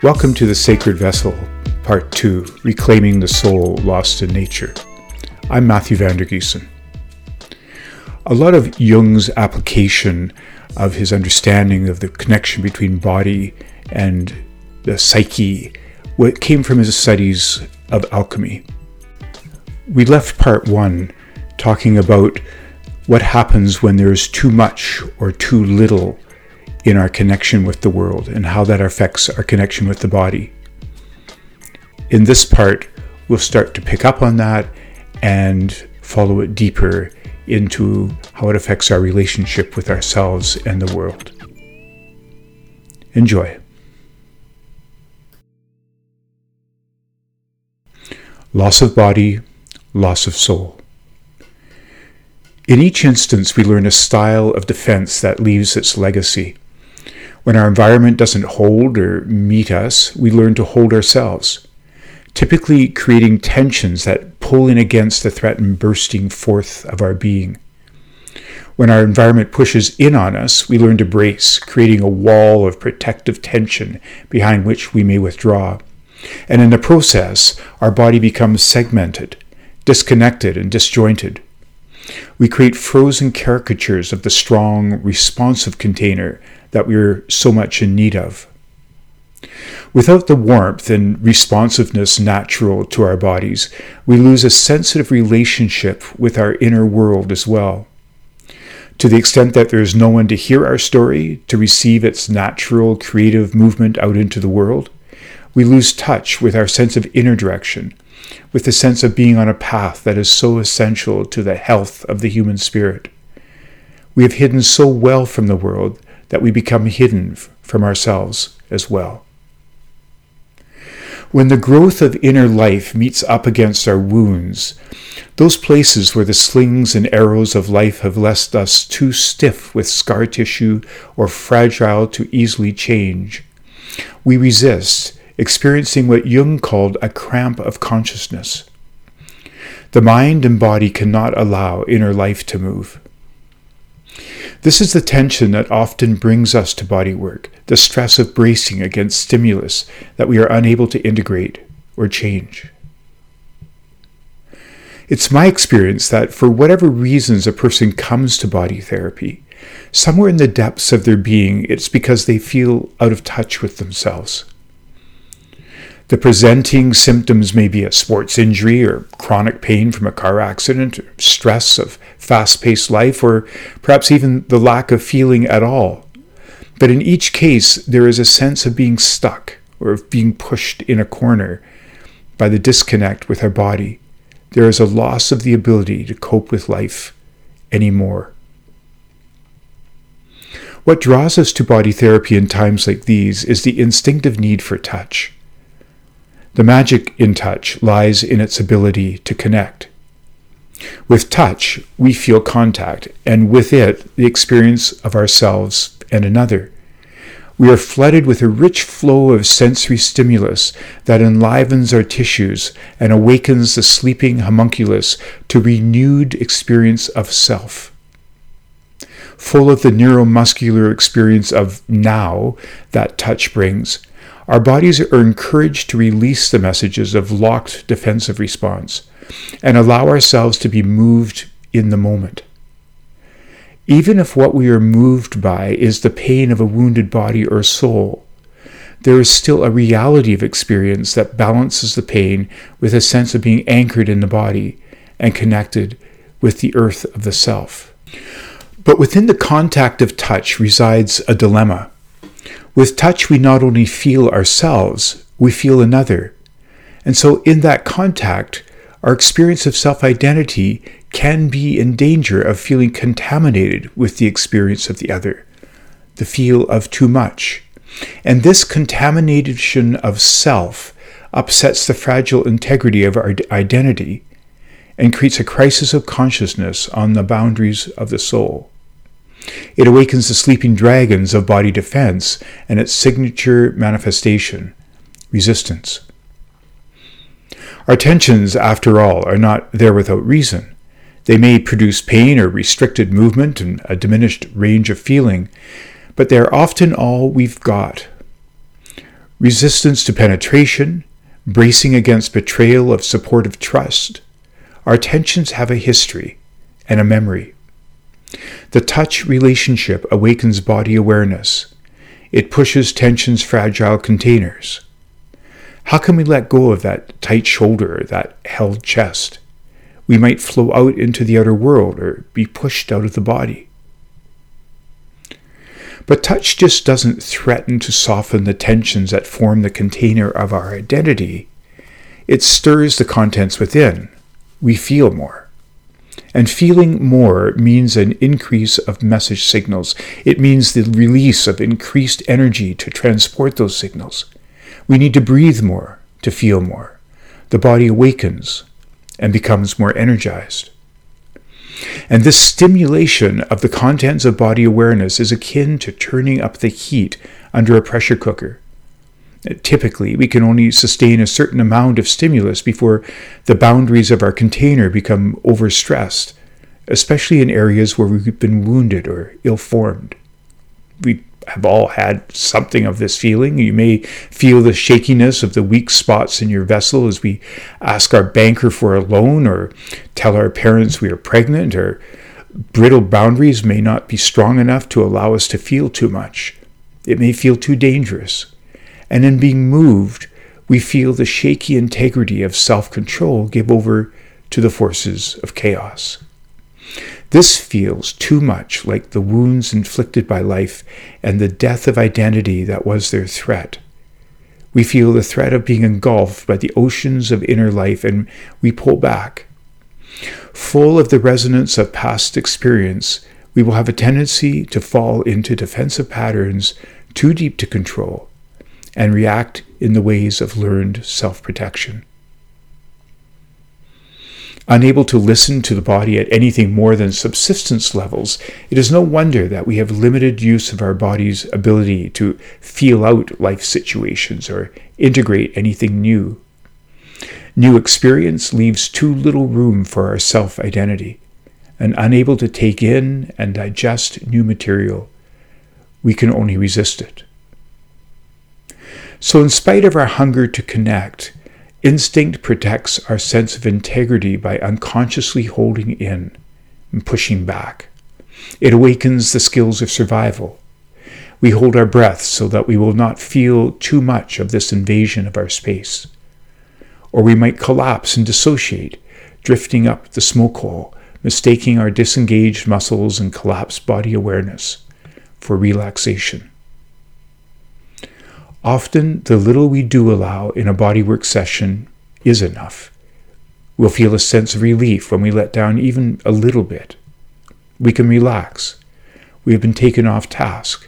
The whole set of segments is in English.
Welcome to The Sacred Vessel, Part 2 Reclaiming the Soul Lost in Nature. I'm Matthew Vandergiessen. A lot of Jung's application of his understanding of the connection between body and the psyche came from his studies of alchemy. We left part 1 talking about what happens when there's too much or too little in our connection with the world and how that affects our connection with the body. In this part, we'll start to pick up on that and follow it deeper into how it affects our relationship with ourselves and the world. Enjoy. Loss of body, loss of soul. In each instance, we learn a style of defense that leaves its legacy. When our environment doesn't hold or meet us, we learn to hold ourselves, typically creating tensions that pull in against the threatened bursting forth of our being. When our environment pushes in on us, we learn to brace, creating a wall of protective tension behind which we may withdraw. And in the process, our body becomes segmented, disconnected, and disjointed. We create frozen caricatures of the strong, responsive container that we're so much in need of. Without the warmth and responsiveness natural to our bodies, we lose a sensitive relationship with our inner world as well. To the extent that there is no one to hear our story, to receive its natural creative movement out into the world, we lose touch with our sense of inner direction, with the sense of being on a path that is so essential to the health of the human spirit. We have hidden so well from the world that we become hidden from ourselves as well. When the growth of inner life meets up against our wounds, those places where the slings and arrows of life have left us too stiff with scar tissue or fragile to easily change, we resist, experiencing what Jung called a cramp of consciousness. The mind and body cannot allow inner life to move. This is the tension that often brings us to bodywork, the stress of bracing against stimulus that we are unable to integrate or change. It's my experience that for whatever reasons a person comes to body therapy, somewhere in the depths of their being, it's because they feel out of touch with themselves. The presenting symptoms may be a sports injury or chronic pain from a car accident, or stress of fast paced life, or perhaps even the lack of feeling at all. But in each case, there is a sense of being stuck or of being pushed in a corner by the disconnect with our body. There is a loss of the ability to cope with life anymore. What draws us to body therapy in times like these is the instinctive need for touch. The magic in touch lies in its ability to connect. With touch, we feel contact, and with it, the experience of ourselves and another. We are flooded with a rich flow of sensory stimulus that enlivens our tissues and awakens the sleeping homunculus to renewed experience of self. Full of the neuromuscular experience of now that touch brings, our bodies are encouraged to release the messages of locked defensive response and allow ourselves to be moved in the moment. Even if what we are moved by is the pain of a wounded body or soul, there is still a reality of experience that balances the pain with a sense of being anchored in the body and connected with the earth of the self. But within the contact of touch resides a dilemma. With touch, we not only feel ourselves, we feel another. And so, in that contact, our experience of self identity can be in danger of feeling contaminated with the experience of the other, the feel of too much. And this contamination of self upsets the fragile integrity of our identity and creates a crisis of consciousness on the boundaries of the soul. It awakens the sleeping dragons of body defense and its signature manifestation, resistance. Our tensions, after all, are not there without reason. They may produce pain or restricted movement and a diminished range of feeling, but they are often all we've got. resistance to penetration, bracing against betrayal of supportive trust, our tensions have a history and a memory. The touch relationship awakens body awareness. It pushes tension's fragile containers. How can we let go of that tight shoulder, that held chest? We might flow out into the outer world or be pushed out of the body. But touch just doesn't threaten to soften the tensions that form the container of our identity. It stirs the contents within. We feel more. And feeling more means an increase of message signals. It means the release of increased energy to transport those signals. We need to breathe more to feel more. The body awakens and becomes more energized. And this stimulation of the contents of body awareness is akin to turning up the heat under a pressure cooker. Typically, we can only sustain a certain amount of stimulus before the boundaries of our container become overstressed, especially in areas where we've been wounded or ill formed. We have all had something of this feeling. You may feel the shakiness of the weak spots in your vessel as we ask our banker for a loan or tell our parents we are pregnant, or brittle boundaries may not be strong enough to allow us to feel too much. It may feel too dangerous. And in being moved, we feel the shaky integrity of self control give over to the forces of chaos. This feels too much like the wounds inflicted by life and the death of identity that was their threat. We feel the threat of being engulfed by the oceans of inner life and we pull back. Full of the resonance of past experience, we will have a tendency to fall into defensive patterns too deep to control and react in the ways of learned self protection. Unable to listen to the body at anything more than subsistence levels, it is no wonder that we have limited use of our body's ability to feel out life situations or integrate anything new. New experience leaves too little room for our self identity, and unable to take in and digest new material, we can only resist it. So, in spite of our hunger to connect, Instinct protects our sense of integrity by unconsciously holding in and pushing back. It awakens the skills of survival. We hold our breath so that we will not feel too much of this invasion of our space. Or we might collapse and dissociate, drifting up the smoke hole, mistaking our disengaged muscles and collapsed body awareness for relaxation. Often, the little we do allow in a bodywork session is enough. We'll feel a sense of relief when we let down even a little bit. We can relax. We have been taken off task.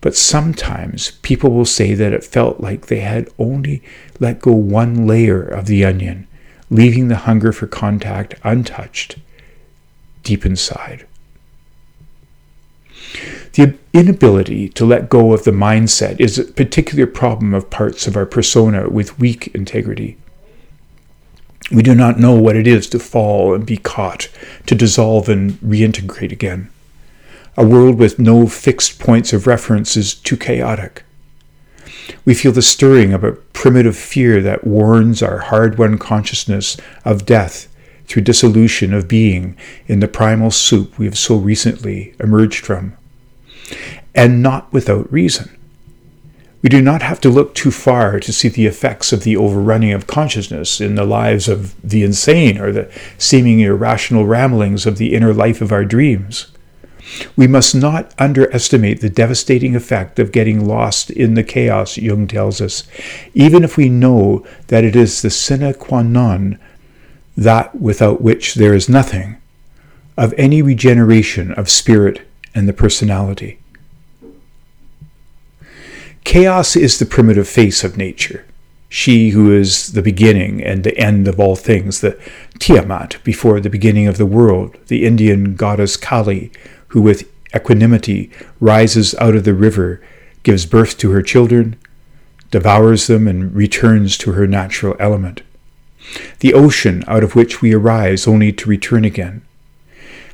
But sometimes people will say that it felt like they had only let go one layer of the onion, leaving the hunger for contact untouched deep inside. The inability to let go of the mindset is a particular problem of parts of our persona with weak integrity. We do not know what it is to fall and be caught, to dissolve and reintegrate again. A world with no fixed points of reference is too chaotic. We feel the stirring of a primitive fear that warns our hard won consciousness of death through dissolution of being in the primal soup we have so recently emerged from and not without reason. We do not have to look too far to see the effects of the overrunning of consciousness in the lives of the insane or the seeming irrational ramblings of the inner life of our dreams. We must not underestimate the devastating effect of getting lost in the chaos, Jung tells us, even if we know that it is the sine qua non, that without which there is nothing, of any regeneration of spirit and the personality. Chaos is the primitive face of nature. She who is the beginning and the end of all things, the Tiamat before the beginning of the world, the Indian goddess Kali, who with equanimity rises out of the river, gives birth to her children, devours them, and returns to her natural element. The ocean out of which we arise only to return again.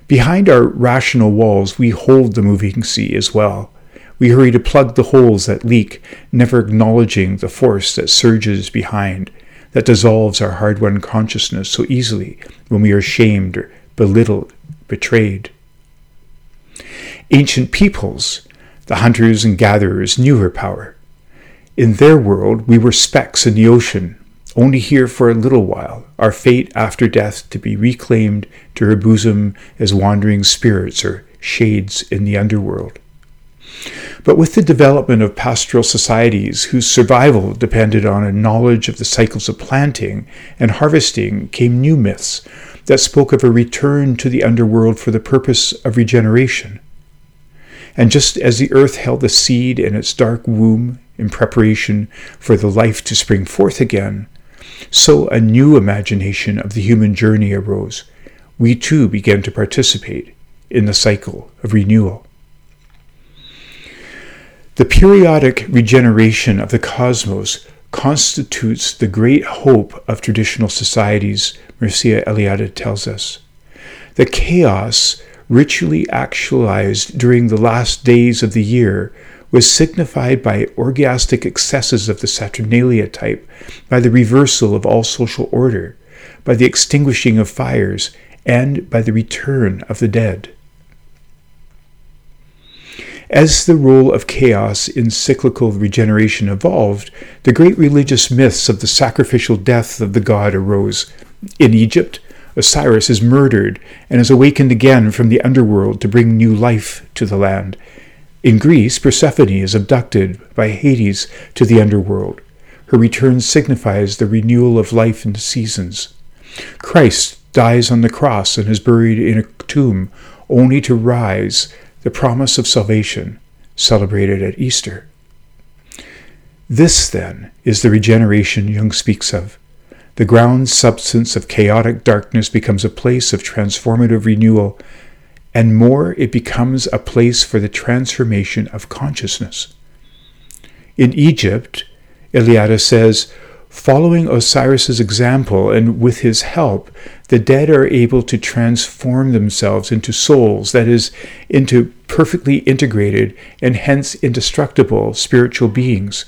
Behind our rational walls, we hold the moving sea as well We hurry to plug the holes that leak, never acknowledging the force that surges behind, that dissolves our hard won consciousness so easily when we are shamed or belittled, betrayed. Ancient peoples, the hunters and gatherers, knew her power. In their world, we were specks in the ocean, only here for a little while, our fate after death to be reclaimed to her bosom as wandering spirits or shades in the underworld. But with the development of pastoral societies whose survival depended on a knowledge of the cycles of planting and harvesting came new myths that spoke of a return to the underworld for the purpose of regeneration. And just as the earth held the seed in its dark womb in preparation for the life to spring forth again, so a new imagination of the human journey arose. We too began to participate in the cycle of renewal. The periodic regeneration of the cosmos constitutes the great hope of traditional societies, Mircea Eliade tells us. The chaos ritually actualized during the last days of the year was signified by orgiastic excesses of the Saturnalia type, by the reversal of all social order, by the extinguishing of fires, and by the return of the dead. As the role of chaos in cyclical regeneration evolved, the great religious myths of the sacrificial death of the god arose. In Egypt, Osiris is murdered and is awakened again from the underworld to bring new life to the land. In Greece, Persephone is abducted by Hades to the underworld. Her return signifies the renewal of life and seasons. Christ dies on the cross and is buried in a tomb, only to rise the promise of salvation celebrated at Easter. This, then, is the regeneration Jung speaks of. The ground substance of chaotic darkness becomes a place of transformative renewal, and more, it becomes a place for the transformation of consciousness. In Egypt, Eliade says, Following Osiris's example and with his help, the dead are able to transform themselves into souls, that is, into perfectly integrated and hence indestructible spiritual beings.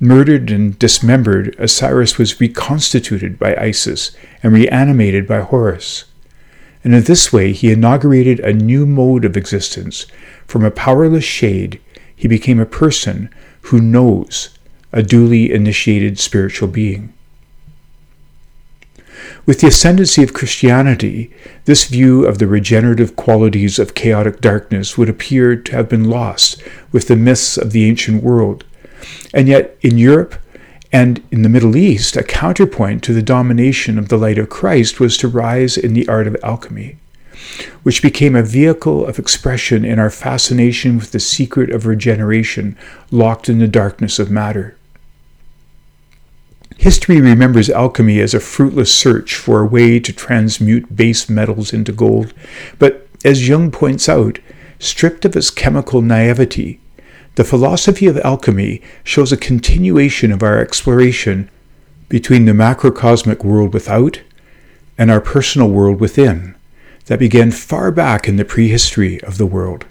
Murdered and dismembered, Osiris was reconstituted by Isis and reanimated by Horus. And in this way, he inaugurated a new mode of existence. From a powerless shade, he became a person who knows a duly initiated spiritual being. With the ascendancy of Christianity, this view of the regenerative qualities of chaotic darkness would appear to have been lost with the myths of the ancient world. And yet, in Europe and in the Middle East, a counterpoint to the domination of the light of Christ was to rise in the art of alchemy, which became a vehicle of expression in our fascination with the secret of regeneration locked in the darkness of matter. History remembers alchemy as a fruitless search for a way to transmute base metals into gold, but as Jung points out, stripped of its chemical naivety, the philosophy of alchemy shows a continuation of our exploration between the macrocosmic world without and our personal world within that began far back in the prehistory of the world.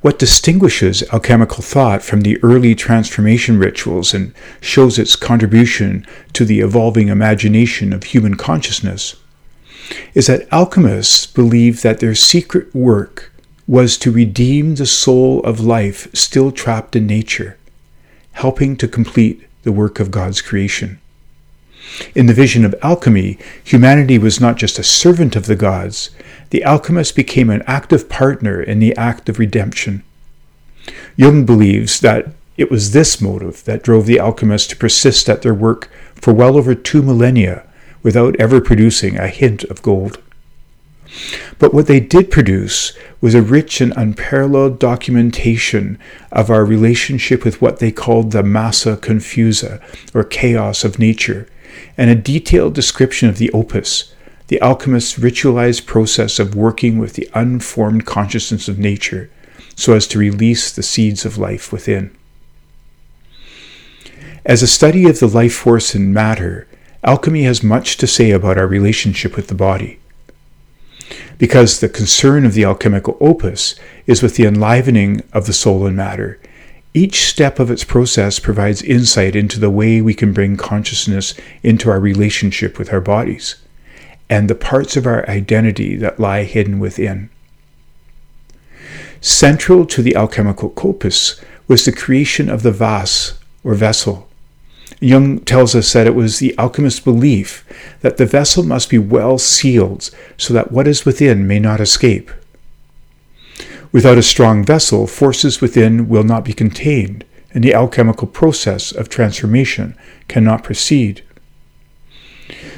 What distinguishes alchemical thought from the early transformation rituals and shows its contribution to the evolving imagination of human consciousness is that alchemists believe that their secret work was to redeem the soul of life still trapped in nature, helping to complete the work of God's creation. In the vision of alchemy, humanity was not just a servant of the gods, the alchemist became an active partner in the act of redemption. Jung believes that it was this motive that drove the alchemists to persist at their work for well over two millennia without ever producing a hint of gold. But what they did produce was a rich and unparalleled documentation of our relationship with what they called the massa confusa, or chaos of nature, and a detailed description of the opus, the alchemist's ritualized process of working with the unformed consciousness of nature so as to release the seeds of life within. As a study of the life force in matter, alchemy has much to say about our relationship with the body. Because the concern of the alchemical opus is with the enlivening of the soul and matter. Each step of its process provides insight into the way we can bring consciousness into our relationship with our bodies and the parts of our identity that lie hidden within. Central to the alchemical opus was the creation of the vas, or vessel. Jung tells us that it was the alchemist's belief that the vessel must be well sealed so that what is within may not escape. Without a strong vessel, forces within will not be contained, and the alchemical process of transformation cannot proceed.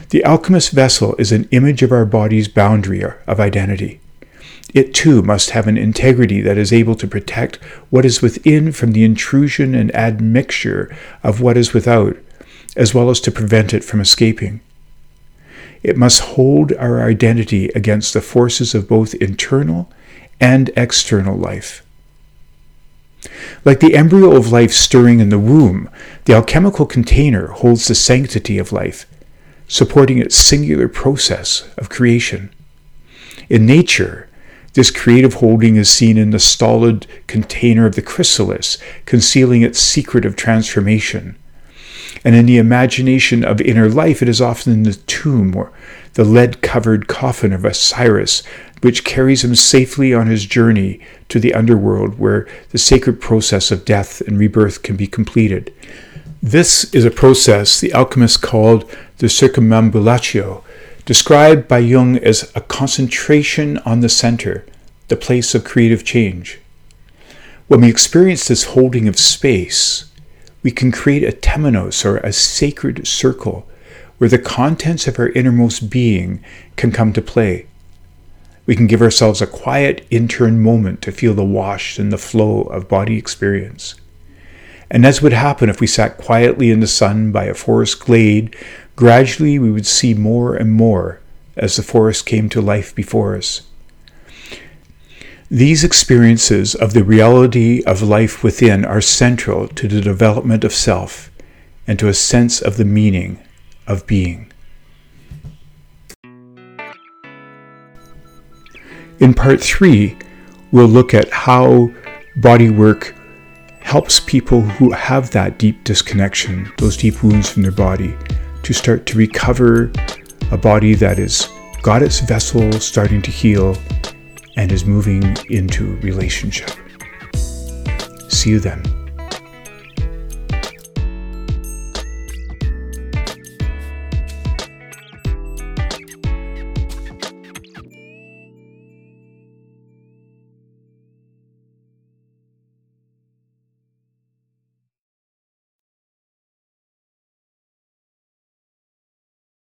The alchemist's vessel is an image of our body's boundary of identity. It too must have an integrity that is able to protect what is within from the intrusion and admixture of what is without, as well as to prevent it from escaping. It must hold our identity against the forces of both internal and external life. Like the embryo of life stirring in the womb, the alchemical container holds the sanctity of life, supporting its singular process of creation. In nature, this creative holding is seen in the stolid container of the chrysalis, concealing its secret of transformation. And in the imagination of inner life, it is often in the tomb or the lead covered coffin of Osiris, which carries him safely on his journey to the underworld, where the sacred process of death and rebirth can be completed. This is a process the alchemists called the circumambulatio, described by Jung as a concentration on the center, the place of creative change. When we experience this holding of space, we can create a temenos or a sacred circle where the contents of our innermost being can come to play. We can give ourselves a quiet intern moment to feel the wash and the flow of body experience. And as would happen if we sat quietly in the sun by a forest glade Gradually, we would see more and more as the forest came to life before us. These experiences of the reality of life within are central to the development of self and to a sense of the meaning of being. In part three, we'll look at how bodywork helps people who have that deep disconnection, those deep wounds from their body, to start to recover a body that has got its vessel starting to heal and is moving into relationship. See you then.